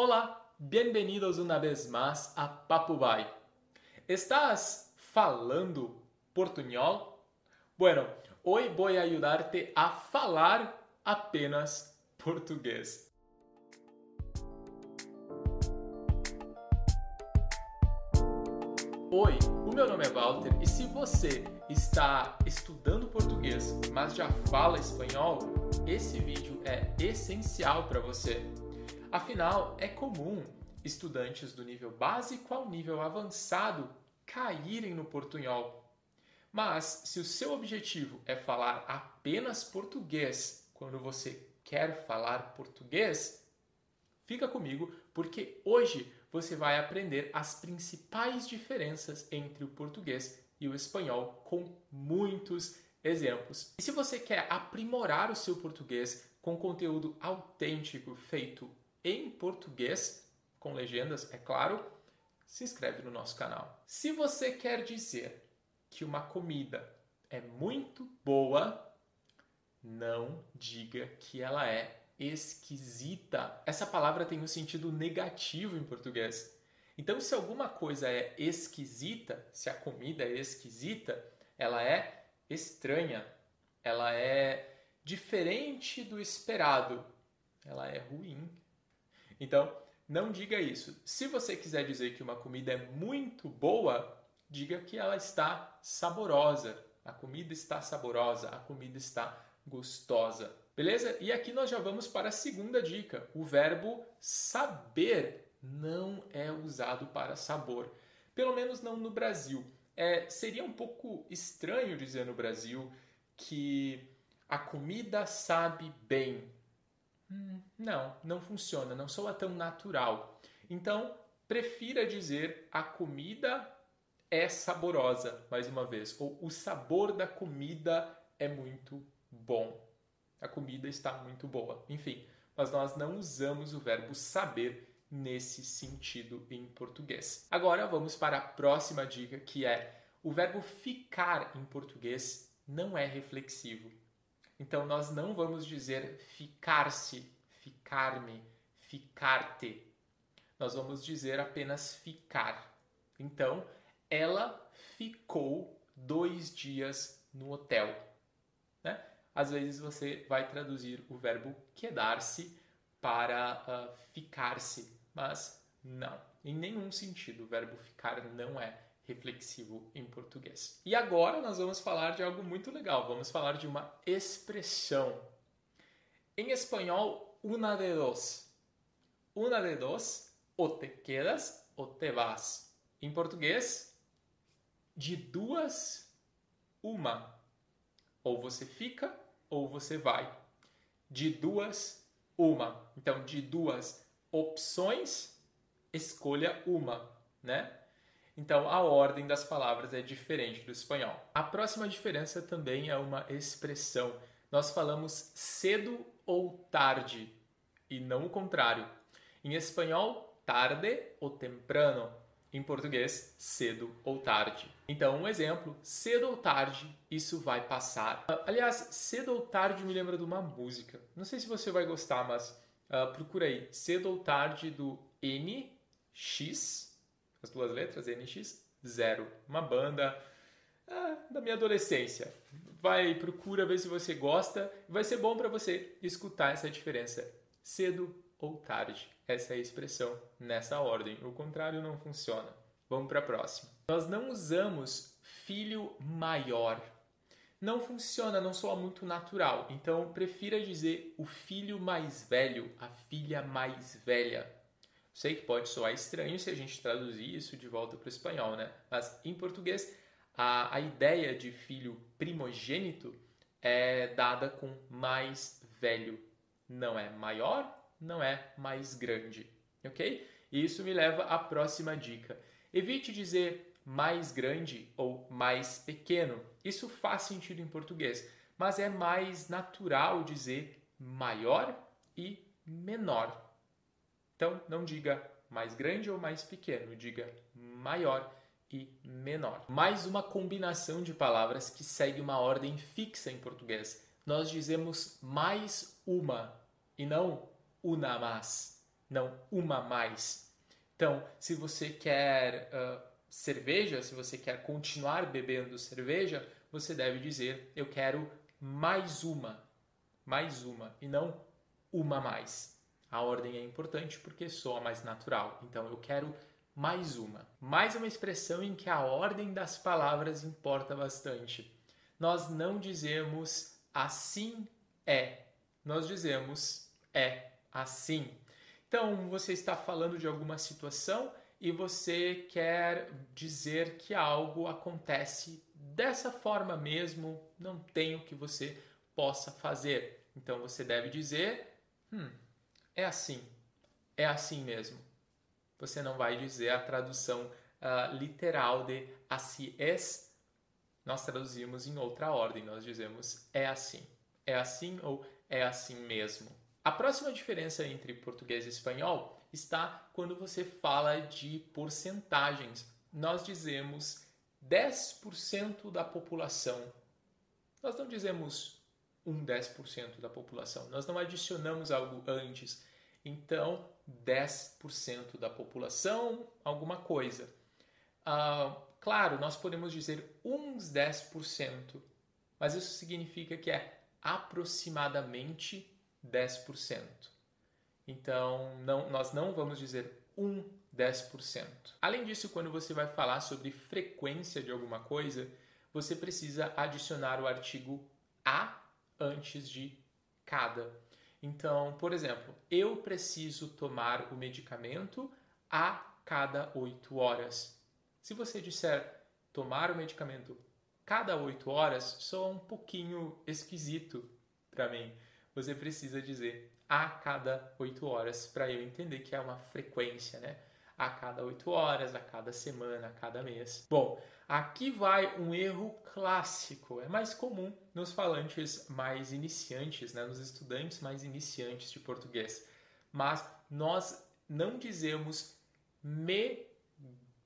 Hola, bienvenidos una vez más a Papubay. ¿Estás falando portuñol? Bueno, hoy voy a ayudarte a falar apenas português. Oi, o meu nome é Walter e se você está estudando português, mas já fala espanhol, esse vídeo é essencial para você. Afinal, é comum estudantes do nível básico ao nível avançado caírem no portunhol. Mas se o seu objetivo é falar apenas português quando você quer falar português, fica comigo porque hoje você vai aprender as principais diferenças entre o português e o espanhol com muitos exemplos. E se você quer aprimorar o seu português com conteúdo autêntico feito em português, com legendas, é claro, se inscreve no nosso canal. Se você quer dizer que uma comida é muito boa, não diga que ela é esquisita. Essa palavra tem um sentido negativo em português. Então, se alguma coisa é esquisita, se a comida é esquisita, ela é estranha, ela é diferente do esperado, ela é ruim, então, não diga isso. Se você quiser dizer que uma comida é muito boa, diga que ela está saborosa. A comida está saborosa, a comida está gostosa. Beleza? E aqui nós já vamos para a segunda dica. O verbo saber não é usado para sabor. Pelo menos não no Brasil. É, seria um pouco estranho dizer no Brasil que a comida sabe bem. Hum, não, não funciona, não soa tão natural. Então, prefira dizer a comida é saborosa, mais uma vez, ou o sabor da comida é muito bom. A comida está muito boa. Enfim, mas nós não usamos o verbo saber nesse sentido em português. Agora vamos para a próxima dica, que é o verbo ficar em português não é reflexivo. Então nós não vamos dizer ficar-se, ficar-me, ficar-te. Nós vamos dizer apenas ficar. Então, ela ficou dois dias no hotel. Né? Às vezes você vai traduzir o verbo quedar-se para uh, ficar-se, mas não, em nenhum sentido o verbo ficar não é reflexivo em português. E agora nós vamos falar de algo muito legal. Vamos falar de uma expressão. Em espanhol, una de dos. Una de dos, ou te quedas ou te vas. Em português, de duas, uma. Ou você fica ou você vai. De duas, uma. Então, de duas opções, escolha uma, né? Então, a ordem das palavras é diferente do espanhol. A próxima diferença também é uma expressão. Nós falamos cedo ou tarde e não o contrário. Em espanhol, tarde ou temprano. Em português, cedo ou tarde. Então, um exemplo: cedo ou tarde, isso vai passar. Aliás, cedo ou tarde me lembra de uma música. Não sei se você vai gostar, mas uh, procura aí. Cedo ou tarde do NX as duas letras, NX, zero. Uma banda ah, da minha adolescência. Vai, procura ver se você gosta. Vai ser bom para você escutar essa diferença cedo ou tarde. Essa é a expressão nessa ordem. O contrário não funciona. Vamos para a próxima. Nós não usamos filho maior. Não funciona, não soa muito natural. Então, prefira dizer o filho mais velho, a filha mais velha. Sei que pode soar estranho se a gente traduzir isso de volta para o espanhol, né? Mas em português, a, a ideia de filho primogênito é dada com mais velho. Não é maior, não é mais grande, ok? E isso me leva à próxima dica. Evite dizer mais grande ou mais pequeno. Isso faz sentido em português, mas é mais natural dizer maior e menor. Então, não diga mais grande ou mais pequeno, diga maior e menor. Mais uma combinação de palavras que segue uma ordem fixa em português. Nós dizemos mais uma e não una mais. não uma mais. Então, se você quer uh, cerveja, se você quer continuar bebendo cerveja, você deve dizer eu quero mais uma, mais uma e não uma mais. A ordem é importante porque soa mais natural. Então eu quero mais uma. Mais uma expressão em que a ordem das palavras importa bastante. Nós não dizemos assim é. Nós dizemos é assim. Então, você está falando de alguma situação e você quer dizer que algo acontece dessa forma mesmo, não tem o que você possa fazer. Então você deve dizer: hum, é assim, é assim mesmo. Você não vai dizer a tradução uh, literal de assim es. Nós traduzimos em outra ordem, nós dizemos é assim, é assim ou é assim mesmo. A próxima diferença entre português e espanhol está quando você fala de porcentagens. Nós dizemos 10% da população. Nós não dizemos um 10% da população. Nós não adicionamos algo antes. Então, 10% da população, alguma coisa. Ah, claro, nós podemos dizer uns 10%, mas isso significa que é aproximadamente 10%. Então, não, nós não vamos dizer um 10%. Além disso, quando você vai falar sobre frequência de alguma coisa, você precisa adicionar o artigo a antes de cada. Então, por exemplo, eu preciso tomar o medicamento a cada 8 horas. Se você disser tomar o medicamento cada 8 horas, soa um pouquinho esquisito para mim. Você precisa dizer a cada 8 horas para eu entender que é uma frequência, né? A cada oito horas, a cada semana, a cada mês. Bom, aqui vai um erro clássico, é mais comum nos falantes mais iniciantes, né, nos estudantes mais iniciantes de português. Mas nós não dizemos me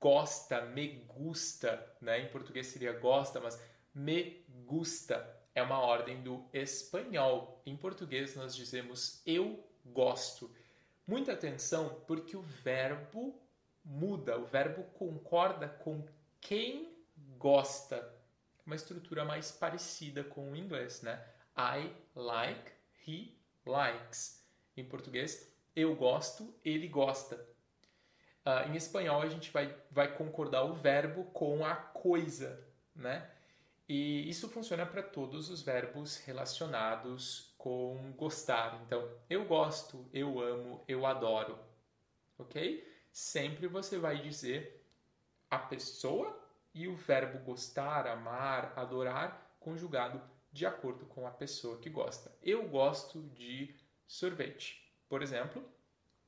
gosta, me gusta, né? Em português seria gosta, mas me gusta é uma ordem do espanhol. Em português nós dizemos eu gosto. Muita atenção porque o verbo muda, o verbo concorda com quem gosta. Uma estrutura mais parecida com o inglês, né? I like, he likes. Em português, eu gosto, ele gosta. Uh, em espanhol, a gente vai, vai concordar o verbo com a coisa, né? E isso funciona para todos os verbos relacionados com gostar. Então, eu gosto, eu amo, eu adoro. Ok? Sempre você vai dizer a pessoa e o verbo gostar, amar, adorar, conjugado de acordo com a pessoa que gosta. Eu gosto de sorvete, por exemplo.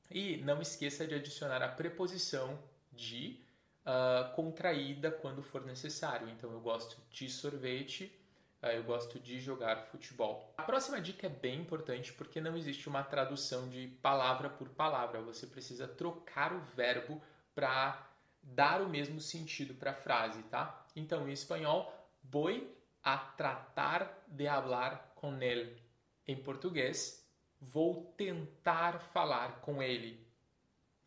E não esqueça de adicionar a preposição de uh, contraída quando for necessário. Então, eu gosto de sorvete, uh, eu gosto de jogar futebol. A próxima dica é bem importante porque não existe uma tradução de palavra por palavra. Você precisa trocar o verbo para dar o mesmo sentido para a frase, tá? Então, em espanhol, voy a tratar de hablar com ele. Em português, vou tentar falar com ele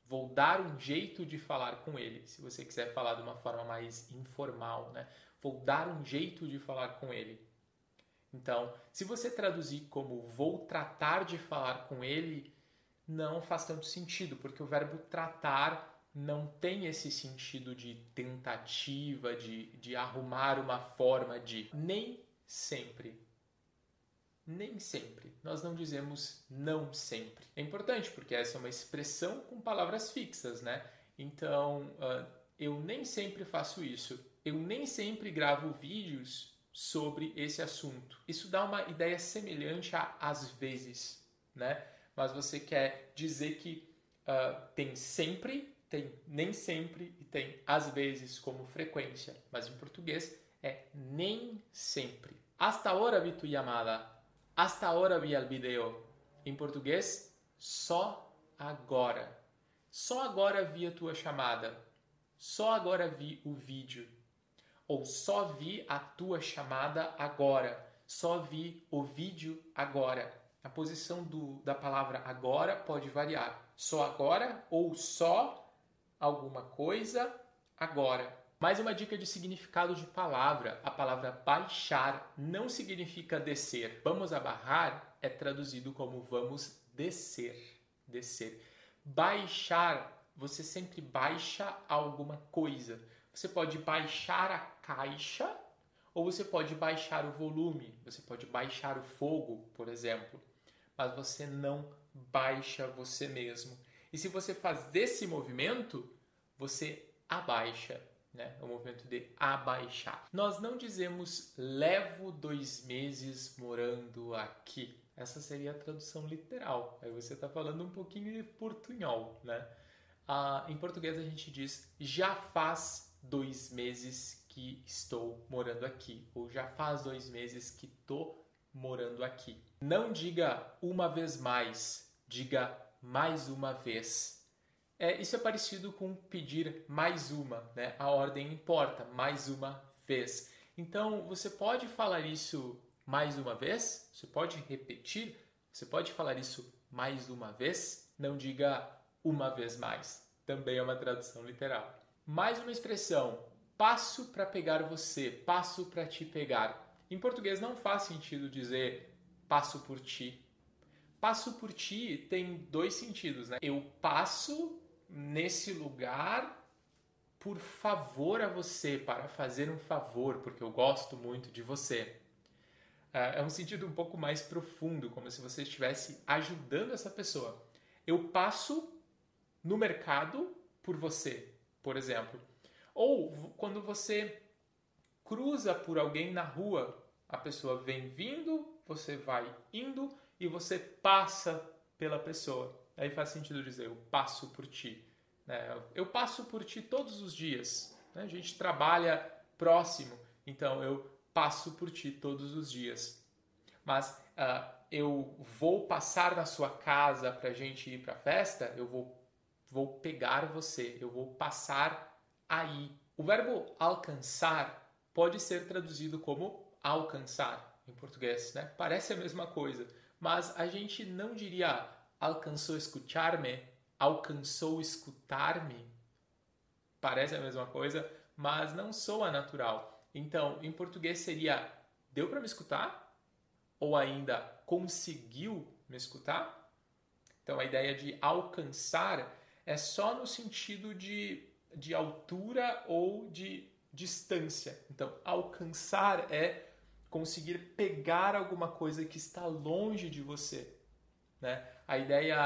vou dar um jeito de falar com ele. Se você quiser falar de uma forma mais informal, né? Vou dar um jeito de falar com ele. Então, se você traduzir como vou tratar de falar com ele, não faz tanto sentido, porque o verbo tratar não tem esse sentido de tentativa, de, de arrumar uma forma de. Nem sempre nem sempre. Nós não dizemos não sempre. É importante porque essa é uma expressão com palavras fixas, né? Então, uh, eu nem sempre faço isso. Eu nem sempre gravo vídeos sobre esse assunto. Isso dá uma ideia semelhante a às vezes, né? Mas você quer dizer que uh, tem sempre, tem nem sempre e tem às vezes como frequência. Mas em português é nem sempre. Hasta ahora vi tu llamada. Hasta ahora vi el video. Em português, só agora. Só agora vi a tua chamada. Só agora vi o vídeo. Ou só vi a tua chamada agora. Só vi o vídeo agora. A posição do, da palavra agora pode variar. só agora ou só alguma coisa agora. Mais uma dica de significado de palavra. A palavra baixar não significa descer. Vamos abarrar é traduzido como vamos descer. Descer. Baixar, você sempre baixa alguma coisa. Você pode baixar a caixa ou você pode baixar o volume. Você pode baixar o fogo, por exemplo. Mas você não baixa você mesmo. E se você faz esse movimento, você abaixa né? É o movimento de abaixar. Nós não dizemos levo dois meses morando aqui. Essa seria a tradução literal. Aí você está falando um pouquinho de portunhol, né? Ah, em português a gente diz já faz dois meses que estou morando aqui, ou já faz dois meses que estou morando aqui. Não diga uma vez mais, diga mais uma vez. É, isso é parecido com pedir mais uma, né? A ordem importa, mais uma vez. Então, você pode falar isso mais uma vez? Você pode repetir? Você pode falar isso mais uma vez? Não diga uma vez mais. Também é uma tradução literal. Mais uma expressão: passo para pegar você, passo para te pegar. Em português não faz sentido dizer passo por ti. Passo por ti tem dois sentidos, né? Eu passo nesse lugar por favor a você, para fazer um favor, porque eu gosto muito de você. É, é um sentido um pouco mais profundo, como se você estivesse ajudando essa pessoa. Eu passo no mercado por você, por exemplo. Ou quando você cruza por alguém na rua, a pessoa vem vindo, você vai indo e você passa pela pessoa. Aí faz sentido dizer eu passo por ti. Né? Eu passo por ti todos os dias. Né? A gente trabalha próximo, então eu passo por ti todos os dias. Mas uh, eu vou passar na sua casa para gente ir para festa, eu vou, vou pegar você, eu vou passar aí. O verbo alcançar pode ser traduzido como alcançar em português, né? Parece a mesma coisa, mas a gente não diria alcançou escutar-me, alcançou escutar-me. Parece a mesma coisa, mas não soa natural. Então, em português seria deu para me escutar? Ou ainda conseguiu me escutar? Então, a ideia de alcançar é só no sentido de, de altura ou de distância. Então, alcançar é conseguir pegar alguma coisa que está longe de você. Né? A ideia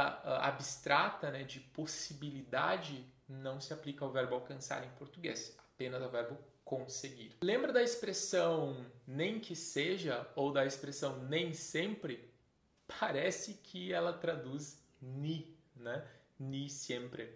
abstrata né, de possibilidade não se aplica ao verbo alcançar em português, apenas ao verbo conseguir. Lembra da expressão nem que seja ou da expressão nem sempre? Parece que ela traduz ni, né? Ni sempre.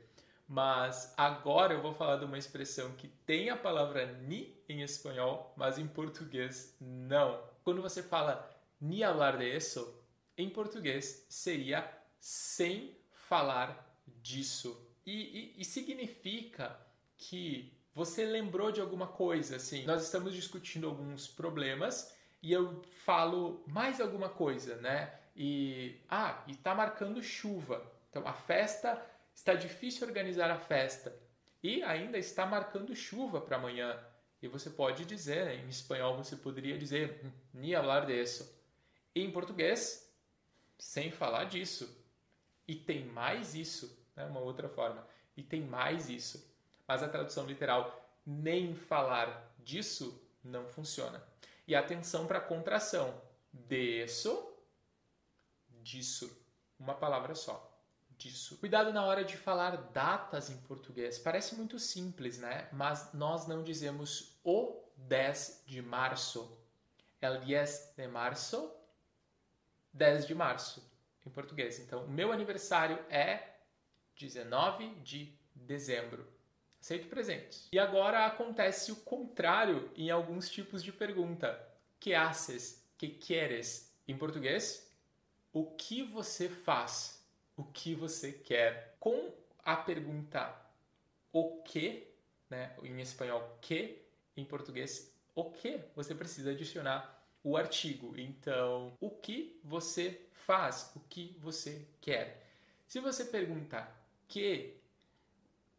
Mas agora eu vou falar de uma expressão que tem a palavra ni em espanhol, mas em português não. Quando você fala ni hablar de eso, em português seria sem falar disso. E, e, e, significa que você lembrou de alguma coisa, assim. Nós estamos discutindo alguns problemas e eu falo mais alguma coisa, né? E ah, e tá marcando chuva. Então a festa está difícil organizar a festa e ainda está marcando chuva para amanhã. E você pode dizer, em espanhol você poderia dizer ni hablar de eso. E em português sem falar disso. E tem mais isso, né? uma outra forma. E tem mais isso. Mas a tradução literal, nem falar disso, não funciona. E atenção para a contração. Disso, disso. Uma palavra só. Disso. Cuidado na hora de falar datas em português. Parece muito simples, né? Mas nós não dizemos o 10 de março. El 10 de março 10 de março, em português. Então, o meu aniversário é 19 de dezembro. Aceito presentes. E agora acontece o contrário em alguns tipos de pergunta. Que haces? Que queres? Em português, o que você faz? O que você quer? Com a pergunta o que, né, em espanhol que, em português o que, você precisa adicionar o artigo. Então, o que você faz? O que você quer? Se você pergunta que,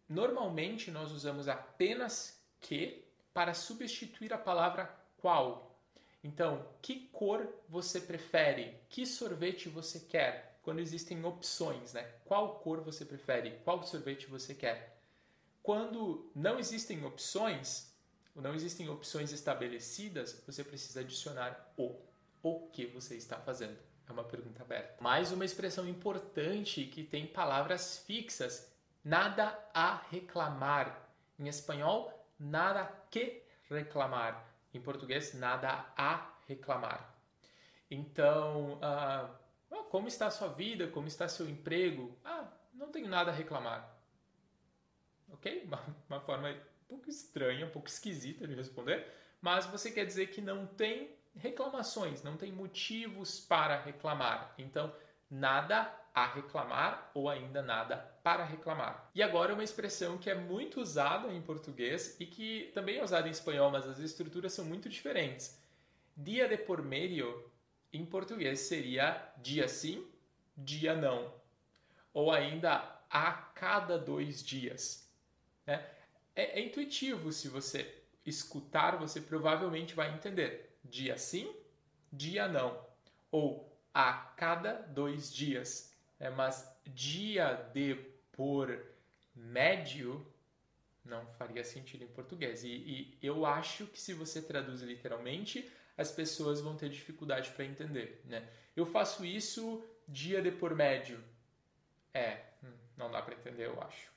normalmente nós usamos apenas que para substituir a palavra qual. Então, que cor você prefere? Que sorvete você quer? Quando existem opções, né? Qual cor você prefere? Qual sorvete você quer? Quando não existem opções, não existem opções estabelecidas, você precisa adicionar o. O que você está fazendo? É uma pergunta aberta. Mais uma expressão importante que tem palavras fixas. Nada a reclamar. Em espanhol, nada que reclamar. Em português, nada a reclamar. Então, ah, como está a sua vida? Como está seu emprego? Ah, não tenho nada a reclamar. Ok? Uma, uma forma um pouco estranha, um pouco esquisita de responder, mas você quer dizer que não tem reclamações, não tem motivos para reclamar. Então, nada a reclamar ou ainda nada para reclamar. E agora uma expressão que é muito usada em português e que também é usada em espanhol, mas as estruturas são muito diferentes. Dia de por meio em português seria dia sim, dia não. Ou ainda a cada dois dias. Né? É, é intuitivo se você escutar, você provavelmente vai entender dia sim, dia não, ou a cada dois dias. É, mas dia de por médio não faria sentido em português. E, e, eu acho que se você traduz literalmente, as pessoas vão ter dificuldade para entender. Né? Eu faço isso dia de por médio. É, hum, não dá para entender, eu acho.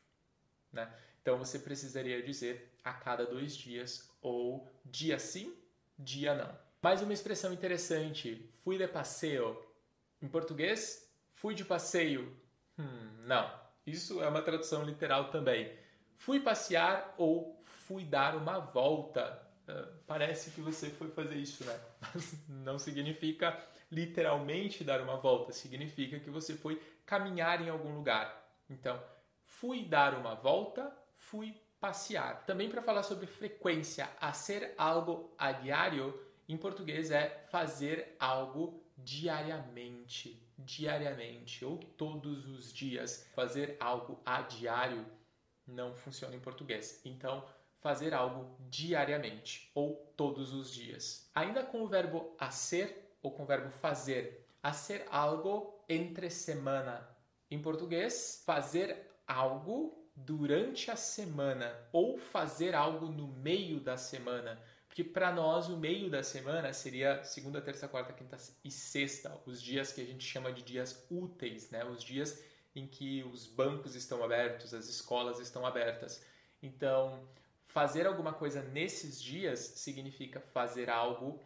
Né? Então você precisaria dizer a cada dois dias ou dia sim, dia não. Mais uma expressão interessante, fui de passeio. Em português, fui de passeio. Hum, não, isso é uma tradução literal também. Fui passear ou fui dar uma volta. Uh, parece que você foi fazer isso, né? Mas não significa literalmente dar uma volta, significa que você foi caminhar em algum lugar. Então, fui dar uma volta, fui passear. Também para falar sobre frequência, ser algo a diário, em português é fazer algo diariamente, diariamente ou todos os dias. Fazer algo a diário não funciona em português. Então, fazer algo diariamente ou todos os dias. Ainda com o verbo a ser ou com o verbo fazer. A ser algo entre semana. Em português, fazer algo durante a semana ou fazer algo no meio da semana. Porque para nós o meio da semana seria segunda, terça, quarta, quinta e sexta, os dias que a gente chama de dias úteis, né? Os dias em que os bancos estão abertos, as escolas estão abertas. Então, fazer alguma coisa nesses dias significa fazer algo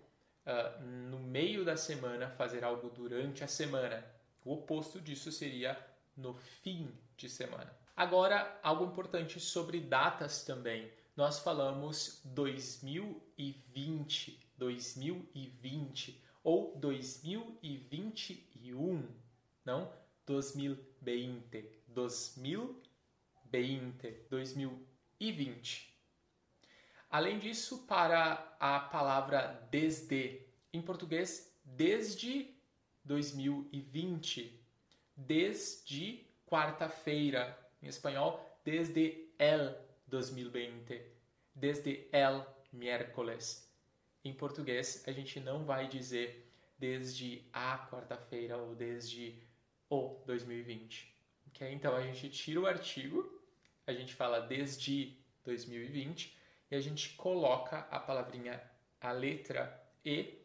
uh, no meio da semana, fazer algo durante a semana. O oposto disso seria no fim de semana. Agora, algo importante sobre datas também. Nós falamos 2020, 2020 ou 2021, não? 2020, 2020, 2020. Além disso, para a palavra desde, em português, desde 2020, desde quarta-feira, em espanhol, desde el 2020, desde el miércoles. Em português, a gente não vai dizer desde a quarta-feira ou desde o 2020. Okay? Então a gente tira o artigo, a gente fala desde 2020 e a gente coloca a palavrinha, a letra E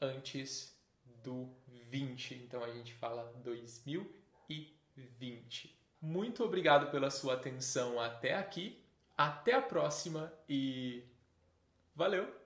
antes do 20. Então a gente fala 2020. Muito obrigado pela sua atenção até aqui. Até a próxima e valeu!